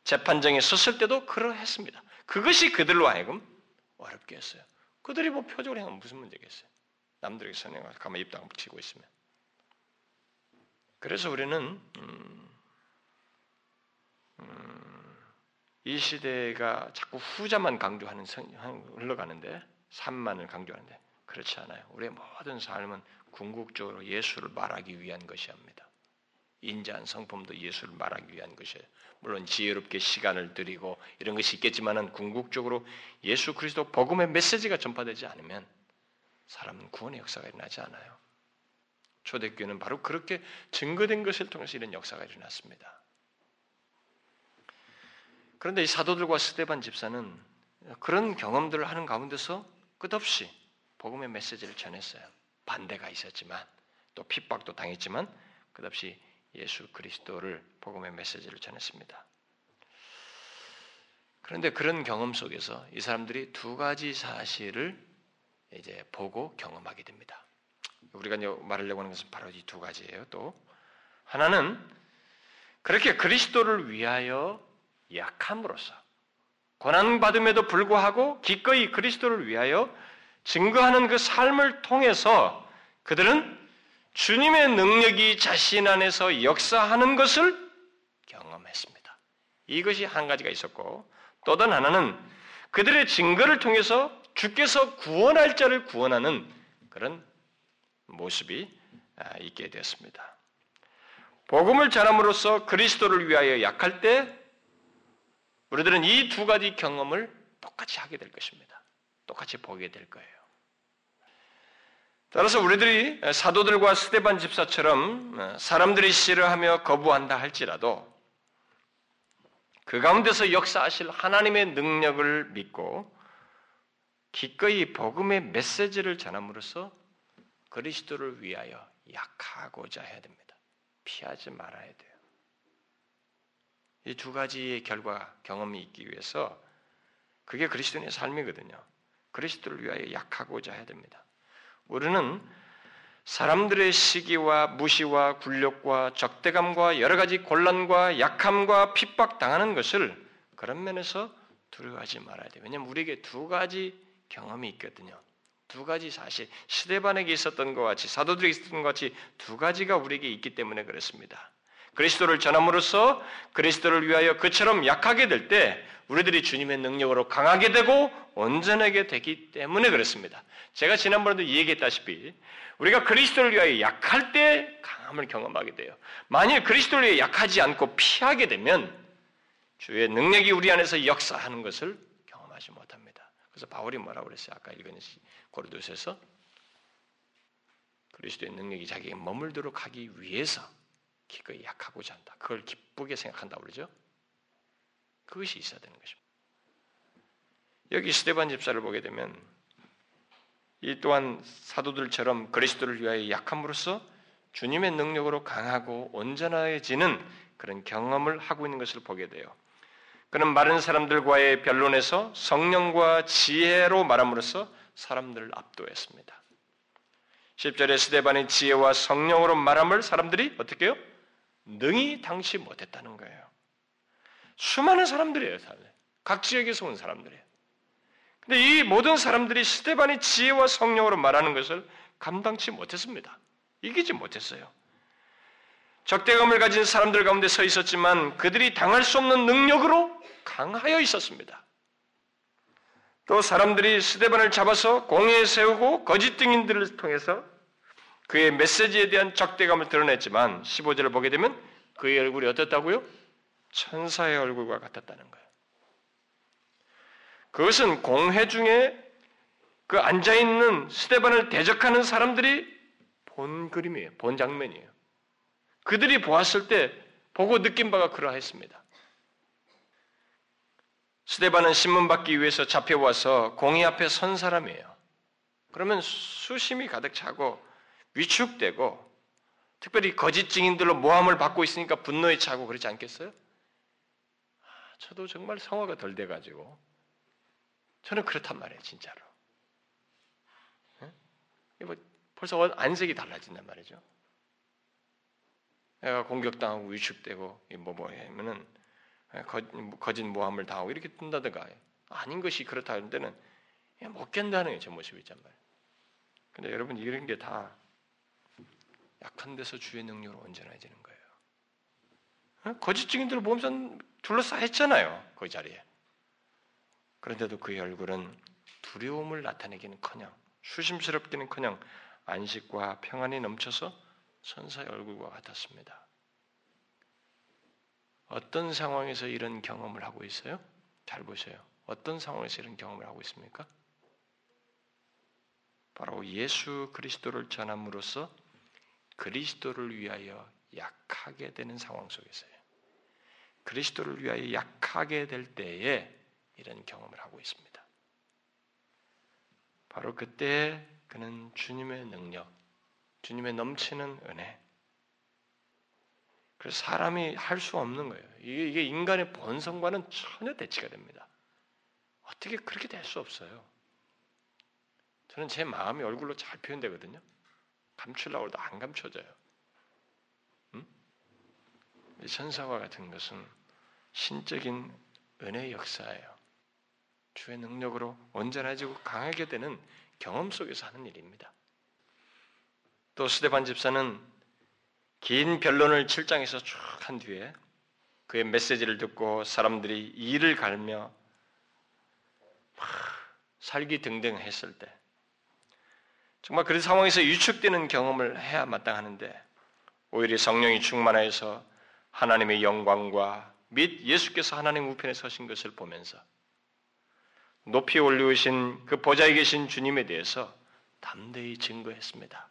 재판정에 섰을 때도 그러했습니다. 그것이 그들로 하여금 어렵게 했어요. 그들이 뭐 표적을 행하면 무슨 문제겠어요? 남들에게 선행을 가만 입당 붙이고 있으면. 그래서 우리는 음, 음, 이 시대가 자꾸 후자만 강조하는 성, 흘러가는데 삶만을 강조하는데 그렇지 않아요. 우리의 모든 삶은 궁극적으로 예수를 말하기 위한 것이 합니다. 인자한 성품도 예수를 말하기 위한 것이에요. 물론 지혜롭게 시간을 들이고 이런 것이 있겠지만은 궁극적으로 예수 그리스도 복음의 메시지가 전파되지 않으면 사람은 구원의 역사가 일어나지 않아요. 초대교회는 바로 그렇게 증거된 것을 통해서 이런 역사가 일어났습니다. 그런데 이 사도들과 스테반 집사는 그런 경험들을 하는 가운데서 끝없이 복음의 메시지를 전했어요. 반대가 있었지만 또 핍박도 당했지만 끝없이 예수 그리스도를 복음의 메시지를 전했습니다. 그런데 그런 경험 속에서 이 사람들이 두 가지 사실을 이제 보고 경험하게 됩니다. 우리가 말하려고 하는 것은 바로 이 두 가지예요. 또 하나는 그렇게 그리스도를 위하여 약함으로써 고난 받음에도 불구하고 기꺼이 그리스도를 위하여 증거하는 그 삶을 통해서 그들은 주님의 능력이 자신 안에서 역사하는 것을 경험했습니다. 이것이 한 가지가 있었고 또 다른 하나는 그들의 증거를 통해서 주께서 구원할 자를 구원하는 그런 모습이 아, 있게 되었습니다. 복음을 전함으로써 그리스도를 위하여 약할 때 우리들은 이 두 가지 경험을 똑같이 하게 될 것입니다. 똑같이 보게 될 거예요. 따라서 우리들이 사도들과 스테반 집사처럼 어, 사람들이 싫어하며 거부한다 할지라도 그 가운데서 역사하실 하나님의 능력을 믿고 기꺼이 복음의 메시지를 전함으로써 그리스도를 위하여 약하고자 해야 됩니다. 피하지 말아야 돼요. 이 두 가지의 결과 경험이 있기 위해서 그게 그리스도인의 삶이거든요. 그리스도를 위하여 약하고자 해야 됩니다. 우리는 사람들의 시기와 무시와 굴욕과 적대감과 여러 가지 곤란과 약함과 핍박 당하는 것을 그런 면에서 두려워하지 말아야 돼요. 왜냐하면 우리에게 두 가지 경험이 있거든요. 두 가지 사실 시대반에게 있었던 것 같이 사도들에게 있었던 것 같이 두 가지가 우리에게 있기 때문에 그렇습니다. 그리스도를 전함으로써 그리스도를 위하여 그처럼 약하게 될 때 우리들이 주님의 능력으로 강하게 되고 온전하게 되기 때문에 그렇습니다. 제가 지난번에도 얘기했다시피 우리가 그리스도를 위하여 약할 때 강함을 경험하게 돼요. 만일 그리스도를 위해 약하지 않고 피하게 되면 주의 능력이 우리 안에서 역사하는 것을 경험하지 못합니다. 그래서 바울이 뭐라고 그랬어요? 아까 읽은 고린도서에서 그리스도의 능력이 자기에게 머물도록 하기 위해서 기꺼이 약하고자 한다. 그걸 기쁘게 생각한다 그러죠. 그것이 있어야 되는 것입니다. 여기 스테반 집사를 보게 되면 이 또한 사도들처럼 그리스도를 위하여 약함으로써 주님의 능력으로 강하고 온전해지는 그런 경험을 하고 있는 것을 보게 돼요. 그는 마른 사람들과의 변론에서 성령과 지혜로 말함으로써 사람들을 압도했습니다. 10절에 스테반의 지혜와 성령으로 말함을 사람들이 어떻게 해요? 능히 당시 못했다는 거예요. 수많은 사람들이에요, 각 지역에서 온 사람들이에요. 근데 이 모든 사람들이 스테반의 지혜와 성령으로 말하는 것을 감당치 못했습니다. 이기지 못했어요. 적대감을 가진 사람들 가운데 서 있었지만 그들이 당할 수 없는 능력으로 강하여 있었습니다. 또 사람들이 스테반을 잡아서 공회에 세우고 거짓 증인들을 통해서 그의 메시지에 대한 적대감을 드러냈지만 15절을 보게 되면 그의 얼굴이 어떻다고요? 천사의 얼굴과 같았다는 거예요. 그것은 공회 중에 그 앉아 있는 스테반을 대적하는 사람들이 본 그림이에요. 본 장면이에요. 그들이 보았을 때 보고 느낀 바가 그러했습니다. 스테반은 신문 받기 위해서 잡혀와서 공의 앞에 선 사람이에요. 그러면 수심이 가득 차고 위축되고 특별히 거짓 증인들로 모함을 받고 있으니까 분노에 차고 그렇지 않겠어요? 아, 저도 정말 성화가 덜 돼가지고 저는 그렇단 말이에요, 진짜로. 뭐 벌써 안색이 달라진단 말이죠. 내가 공격당하고 위축되고 뭐 뭐 하면은 거짓 모함을 당하고 이렇게 뜬다든가 아닌 것이 그렇다 하는 데는 못 견다는 제 모습이 있단 말이에요. 근데 여러분 이런 게 다 약한 데서 주의 능력으로 온전해지는 거예요. 어? 거짓 증인들을 보면서 둘러싸였잖아요. 그 자리에. 그런데도 그의 얼굴은 두려움을 나타내기는커녕 수심스럽기는커녕 안식과 평안이 넘쳐서 천사의 얼굴과 같았습니다. 어떤 상황에서 이런 경험을 하고 있어요? 잘 보세요. 어떤 상황에서 이런 경험을 하고 있습니까? 바로 예수 그리스도를 전함으로써 그리스도를 위하여 약하게 되는 상황 속에서요. 그리스도를 위하여 약하게 될 때에 이런 경험을 하고 있습니다. 바로 그때 그는 주님의 능력, 주님의 넘치는 은혜. 그래서 사람이 할 수 없는 거예요. 이게, 이게 인간의 본성과는 전혀 대치가 됩니다. 어떻게 그렇게 될 수 없어요? 저는 제 마음이 얼굴로 잘 표현되거든요. 감추려고 해도 안 감춰져요. 음? 천사와 같은 것은 신적인 은혜의 역사예요. 주의 능력으로 온전해지고 강하게 되는 경험 속에서 하는 일입니다. 또 스테반 집사는 긴 변론을 7장에서 쭉 한 뒤에 그의 메시지를 듣고 사람들이 이를 갈며 살기 등등 했을 때 정말 그런 상황에서 유축되는 경험을 해야 마땅하는데 오히려 성령이 충만하여서 하나님의 영광과 및 예수께서 하나님 우편에 서신 것을 보면서 높이 올리우신 그 보좌에 계신 주님에 대해서 담대히 증거했습니다.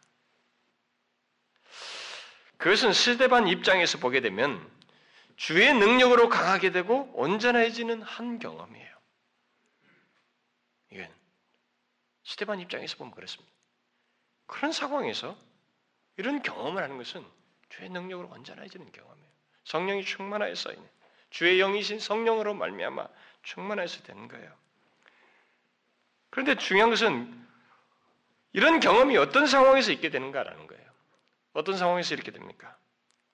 그것은 스데반 입장에서 보게 되면 주의 능력으로 강하게 되고 온전해지는 한 경험이에요. 이건 스테반 입장에서 보면 그렇습니다. 그런 상황에서 이런 경험을 하는 것은 주의 능력으로 온전해지는 경험이에요. 성령이 충만하여 쌓이는 주의 영이신 성령으로 말미암아 충만해서 되는 거예요. 그런데 중요한 것은 이런 경험이 어떤 상황에서 있게 되는가라는 거예요. 어떤 상황에서 이렇게 됩니까?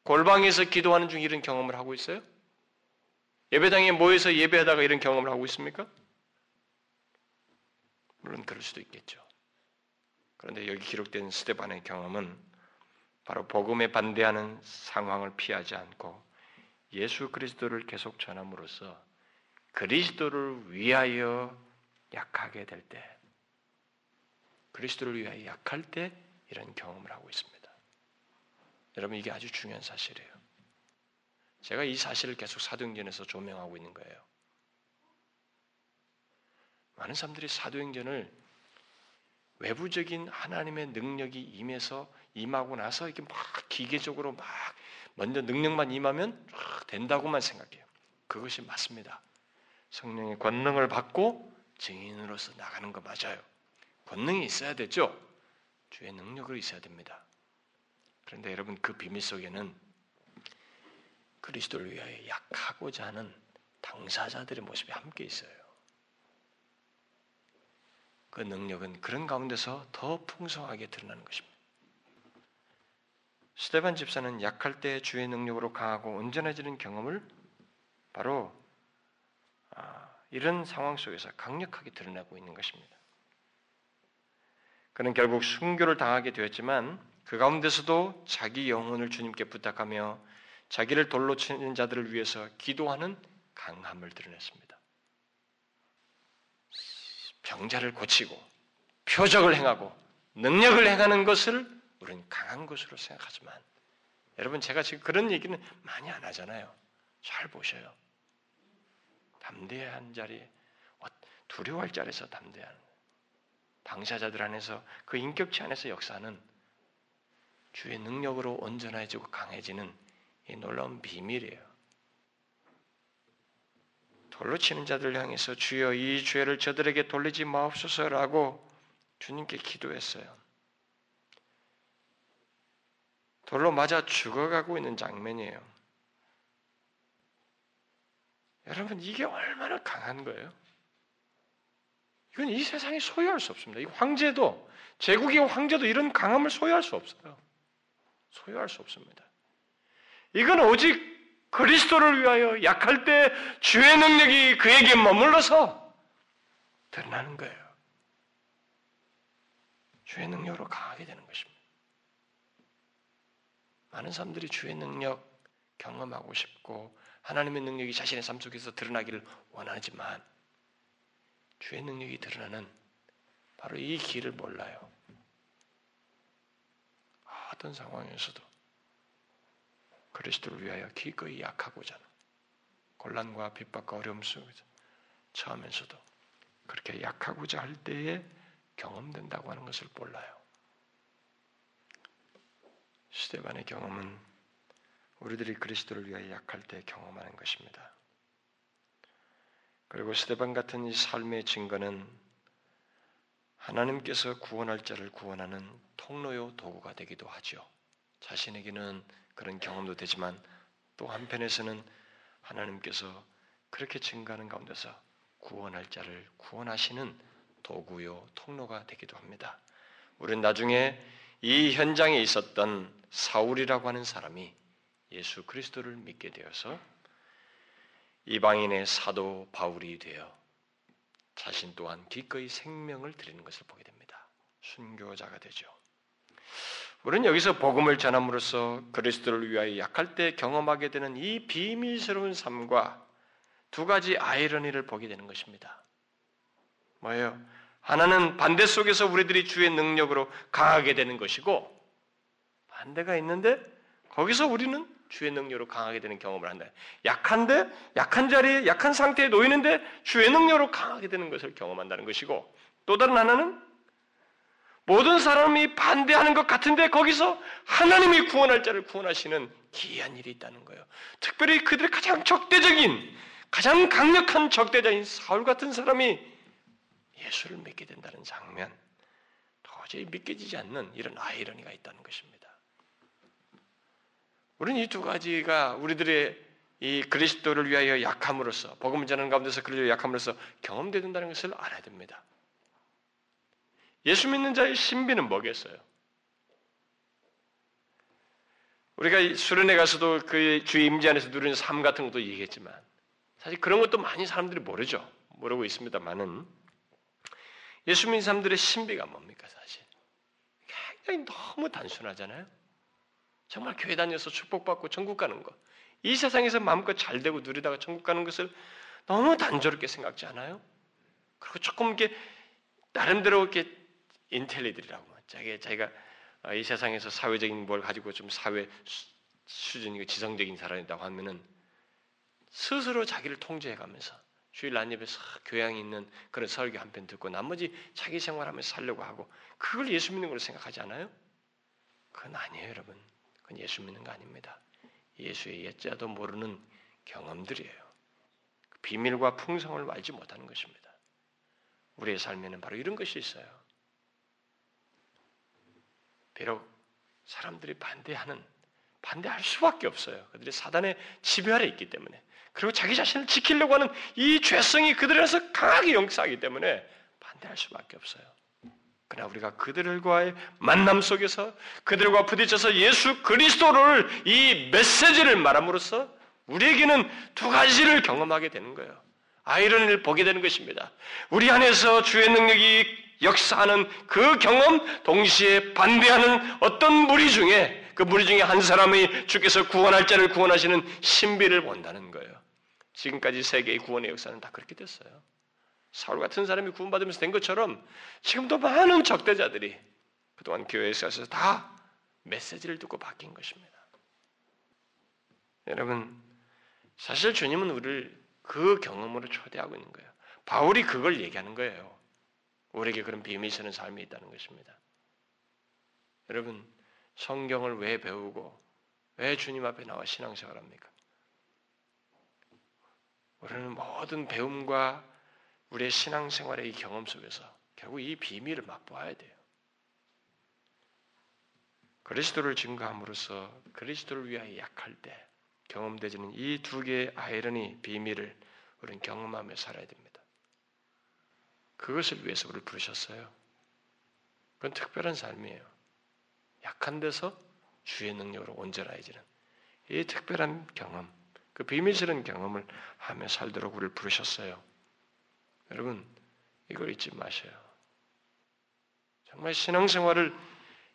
골방에서 기도하는 중 이런 경험을 하고 있어요? 예배당에 모여서 예배하다가 이런 경험을 하고 있습니까? 물론 그럴 수도 있겠죠. 그런데 여기 기록된 스테반의 경험은 바로 복음에 반대하는 상황을 피하지 않고 예수 그리스도를 계속 전함으로써 그리스도를 위하여 약하게 될 때, 그리스도를 위하여 약할 때 이런 경험을 하고 있습니다. 여러분 이게 아주 중요한 사실이에요. 제가 이 사실을 계속 사도행전에서 조명하고 있는 거예요. 많은 사람들이 사도행전을 외부적인 하나님의 능력이 임해서 임하고 나서 이렇게 막 기계적으로 막 먼저 능력만 임하면 된다고만 생각해요. 그것이 맞습니다. 성령의 권능을 받고 증인으로서 나가는 거 맞아요. 권능이 있어야 되죠. 주의 능력으로 있어야 됩니다. 그런데 여러분 그 비밀 속에는 그리스도를 위하여 약하고자 하는 당사자들의 모습이 함께 있어요. 그 능력은 그런 가운데서 더 풍성하게 드러나는 것입니다. 스테반 집사는 약할 때 주의 능력으로 강하고 온전해지는 경험을 바로 아, 이런 상황 속에서 강력하게 드러나고 있는 것입니다. 그는 결국 순교를 당하게 되었지만 그 가운데서도 자기 영혼을 주님께 부탁하며 자기를 돌로 치는 자들을 위해서 기도하는 강함을 드러냈습니다. 병자를 고치고 표적을 행하고 능력을 행하는 것을 우리는 강한 것으로 생각하지만 여러분 제가 지금 그런 얘기는 많이 안 하잖아요. 잘 보셔요. 담대한 자리, 어, 두려워할 자리에서 담대한 당사자들 안에서 그 인격체 안에서 역사는 주의 능력으로 온전해지고 강해지는 이 놀라운 비밀이에요. 돌로 치는 자들 향해서 주여 이 죄를 저들에게 돌리지 마옵소서라고 주님께 기도했어요. 돌로 맞아 죽어가고 있는 장면이에요. 여러분 이게 얼마나 강한 거예요? 이건 이 세상이 소유할 수 없습니다. 이 황제도 제국의 황제도 이런 강함을 소유할 수 없어요. 소유할 수 없습니다. 이건 오직 그리스도를 위하여 약할 때 주의 능력이 그에게 머물러서 드러나는 거예요. 주의 능력으로 강하게 되는 것입니다. 많은 사람들이 주의 능력 경험하고 싶고 하나님의 능력이 자신의 삶 속에서 드러나기를 원하지만 주의 능력이 드러나는 바로 이 길을 몰라요. 어떤 상황에서도 그리스도를 위하여 기꺼이 약하고자 하는 곤란과 핍박과 어려움 속에서 처하면서도 그렇게 약하고자 할 때에 경험된다고 하는 것을 몰라요. 스테반의 경험은 우리들이 그리스도를 위하여 약할 때 경험하는 것입니다. 그리고 스테반 같은 이 삶의 증거는 하나님께서 구원할 자를 구원하는 통로요 도구가 되기도 하죠. 자신에게는 그런 경험도 되지만 또 한편에서는 하나님께서 그렇게 증가하는 가운데서 구원할 자를 구원하시는 도구요 통로가 되기도 합니다. 우리는 나중에 이 현장에 있었던 사울이라고 하는 사람이 예수 그리스도를 믿게 되어서 이방인의 사도 바울이 되어 자신 또한 기꺼이 생명을 드리는 것을 보게 됩니다. 순교자가 되죠. 우리는 여기서 복음을 전함으로써 그리스도를 위하여 약할 때 경험하게 되는 이 비밀스러운 삶과 두 가지 아이러니를 보게 되는 것입니다. 뭐예요? 하나는 반대 속에서 우리들이 주의 능력으로 강하게 되는 것이고 반대가 있는데 거기서 우리는 주의 능력으로 강하게 되는 경험을 한다. 약한데 약한 자리에 약한 상태에 놓이는데 주의 능력으로 강하게 되는 것을 경험한다는 것이고 또 다른 하나는 모든 사람이 반대하는 것 같은데 거기서 하나님이 구원할 자를 구원하시는 기이한 일이 있다는 거예요. 특별히 그들의 가장 적대적인 가장 강력한 적대자인 사울 같은 사람이 예수를 믿게 된다는 장면 도저히 믿겨지지 않는 이런 아이러니가 있다는 것입니다. 우리는 이 두 가지가 우리들의 이 그리스도를 위하여 약함으로써 복음 전하는 가운데서 그리스도 약함으로써 경험된다는 것을 알아야 됩니다. 예수 믿는 자의 신비는 뭐겠어요? 우리가 수련회 가서도 그 주의 임재 안에서 누리는 삶 같은 것도 얘기했지만 사실 그런 것도 많이 사람들이 모르죠. 모르고 있습니다만은 예수 믿는 사람들의 신비가 뭡니까 사실? 굉장히 너무 단순하잖아요. 정말 교회 다녀서 축복받고 천국 가는 것. 이 세상에서 마음껏 잘 되고 누리다가 천국 가는 것을 너무 단조롭게 생각지 않아요? 그리고 조금 이렇게 나름대로 이렇게 인텔리들이라고 자기 자기가 이 세상에서 사회적인 뭘 가지고 좀 사회 수준이고 지성적인 사람이라고 하면은 스스로 자기를 통제해가면서 주일 난예배서 교양 있는 그런 설교 한 편 듣고 나머지 자기 생활하면서 살려고 하고 그걸 예수 믿는 걸로 생각하지 않아요? 그건 아니에요, 여러분. 그건 예수 믿는 거 아닙니다. 예수의 예자도 모르는 경험들이에요. 비밀과 풍성을 알지 못하는 것입니다. 우리의 삶에는 바로 이런 것이 있어요. 비록 사람들이 반대하는 반대할 수밖에 없어요. 그들이 사단의 지배 아래 있기 때문에 그리고 자기 자신을 지키려고 하는 이 죄성이 그들에서 강하게 역사하기 때문에 반대할 수밖에 없어요. 그러나 우리가 그들과의 만남 속에서 그들과 부딪혀서 예수 그리스도를 이 메시지를 말함으로써 우리에게는 두 가지를 경험하게 되는 거예요. 아이러니를 보게 되는 것입니다. 우리 안에서 주의 능력이 역사하는 그 경험, 동시에 반대하는 어떤 무리 중에 그 무리 중에 한 사람이 주께서 구원할 자를 구원하시는 신비를 본다는 거예요. 지금까지 세계의 구원의 역사는 다 그렇게 됐어요. 사울 같은 사람이 구원받으면서 된 것처럼 지금도 많은 적대자들이 그동안 교회에서 다 메시지를 듣고 바뀐 것입니다. 여러분, 사실 주님은 우리를 그 경험으로 초대하고 있는 거예요. 바울이 그걸 얘기하는 거예요. 우리에게 그런 비밀 서는 삶이 있다는 것입니다. 여러분, 성경을 왜 배우고 왜 주님 앞에 나와 신앙생활 합니까? 우리는 모든 배움과 우리의 신앙생활의 이 경험 속에서 결국 이 비밀을 맛보아야 돼요. 그리스도를 증거함으로써 그리스도를 위하여 약할 때 경험되지는 이 두 개의 아이러니 비밀을 우리는 경험하며 살아야 됩니다. 그것을 위해서 우리를 부르셨어요. 그건 특별한 삶이에요. 약한 데서 주의 능력으로 온전해지는 이 특별한 경험, 그 비밀스러운 경험을 하며 살도록 우리를 부르셨어요. 여러분, 이걸 잊지 마셔요. 정말 신앙생활을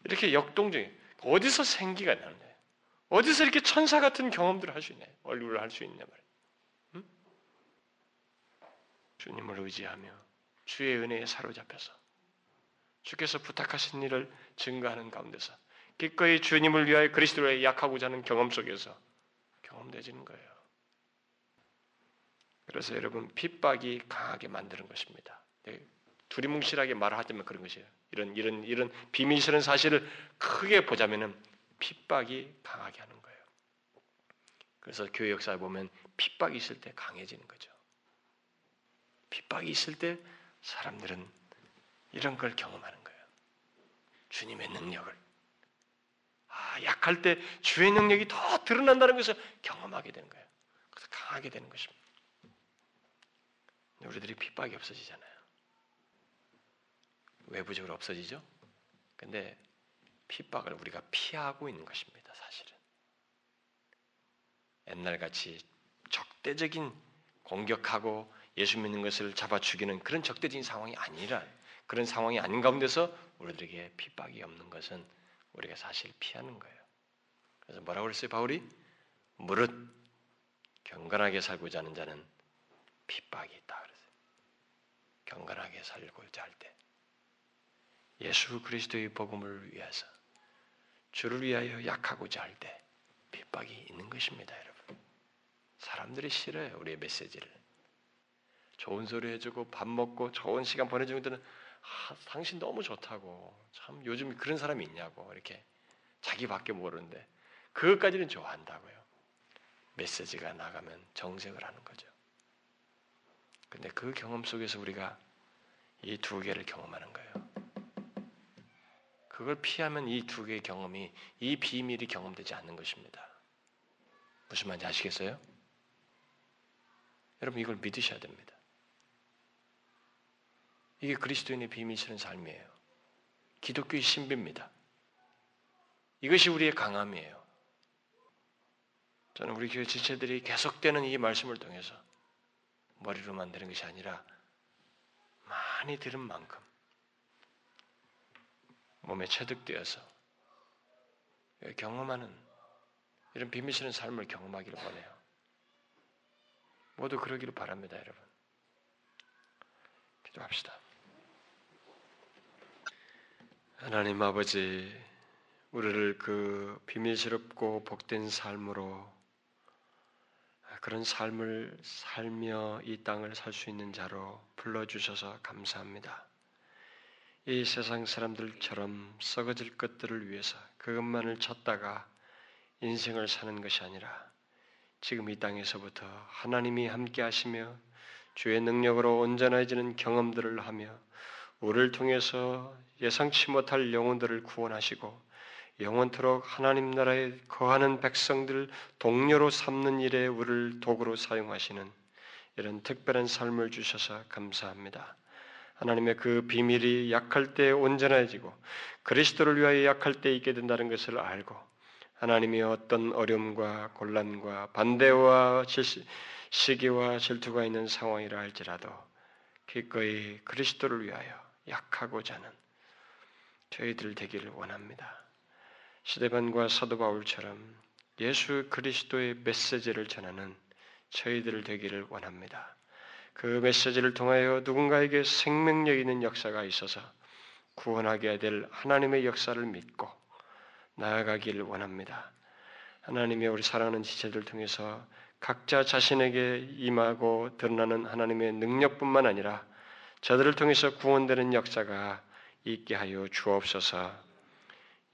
이렇게 역동적인, 어디서 생기가 나느냐. 어디서 이렇게 천사 같은 경험들을 할 수 있냐. 얼굴을 할 수 있냐 말이에요. 응? 주님을 의지하며 주의 은혜에 사로잡혀서 주께서 부탁하신 일을 증거하는 가운데서 기꺼이 주님을 위하여 그리스도를 약하고자 하는 경험 속에서 경험되지는 거예요. 그래서 여러분 핍박이 강하게 만드는 것입니다. 네, 두리뭉실하게 말하자면 그런 것이에요. 이런 이런 이런 비밀스러운 사실을 크게 보자면은 핍박이 강하게 하는 거예요. 그래서 교회 역사에 보면 핍박이 있을 때 강해지는 거죠. 핍박이 있을 때 사람들은 이런 걸 경험하는 거예요. 주님의 능력을. 아, 약할 때 주의 능력이 더 드러난다는 것을 경험하게 되는 거예요. 그래서 강하게 되는 것입니다. 우리들이 핍박이 없어지잖아요. 외부적으로 없어지죠? 근데 핍박을 우리가 피하고 있는 것입니다, 사실은. 옛날같이 적대적인 공격하고 예수 믿는 것을 잡아 죽이는 그런 적대적인 상황이 아니라 그런 상황이 아닌 가운데서 우리들에게 핍박이 없는 것은 우리가 사실 피하는 거예요. 그래서 뭐라고 그랬어요, 바울이? 무릇 경건하게 살고자 하는 자는 핍박이 있다 그랬어요. 경건하게 살고자 할 때. 예수 그리스도의 복음을 위해서 주를 위하여 약하고자 할 때 핍박이 있는 것입니다, 여러분. 사람들이 싫어요, 우리의 메시지를. 좋은 소리 해주고 밥 먹고 좋은 시간 보내주는 데는 아, 당신 너무 좋다고 참 요즘 그런 사람이 있냐고 이렇게 자기밖에 모르는데 그것까지는 좋아한다고요. 메시지가 나가면 정색을 하는 거죠. 근데 그 경험 속에서 우리가 이 두 개를 경험하는 거예요. 그걸 피하면 이 두 개의 경험이 이 비밀이 경험되지 않는 것입니다. 무슨 말인지 아시겠어요? 여러분 이걸 믿으셔야 됩니다. 이게 그리스도인의 비밀스러운 삶이에요. 기독교의 신비입니다. 이것이 우리의 강함이에요. 저는 우리 교회 지체들이 계속되는 이 말씀을 통해서 머리로 만드는 것이 아니라 많이 들은 만큼 몸에 체득되어서 경험하는 이런 비밀스러운 삶을 경험하기를 원해요. 모두 그러기를 바랍니다, 여러분. 기도합시다. 하나님 아버지, 우리를 그 비밀스럽고 복된 삶으로 그런 삶을 살며 이 땅을 살 수 있는 자로 불러주셔서 감사합니다. 이 세상 사람들처럼 썩어질 것들을 위해서 그것만을 찾다가 인생을 사는 것이 아니라 지금 이 땅에서부터 하나님이 함께 하시며 주의 능력으로 온전해지는 경험들을 하며 우리를 통해서 예상치 못할 영혼들을 구원하시고 영원토록 하나님 나라에 거하는 백성들 동료로 삼는 일에 우리를 도구로 사용하시는 이런 특별한 삶을 주셔서 감사합니다. 하나님의 그 비밀이 약할 때 온전해지고 그리스도를 위하여 약할 때 있게 된다는 것을 알고 하나님이 어떤 어려움과 곤란과 반대와 시기와 질투가 있는 상황이라 할지라도 기꺼이 그리스도를 위하여 약하고자 하는 저희들 되기를 원합니다. 시대반과 사도 바울처럼 예수 그리스도의 메시지를 전하는 저희들 되기를 원합니다. 그 메시지를 통하여 누군가에게 생명력 있는 역사가 있어서 구원하게 될 하나님의 역사를 믿고 나아가기를 원합니다. 하나님의 우리 사랑하는 지체들 통해서 각자 자신에게 임하고 드러나는 하나님의 능력뿐만 아니라 저들을 통해서 구원되는 역사가 있게 하여 주옵소서.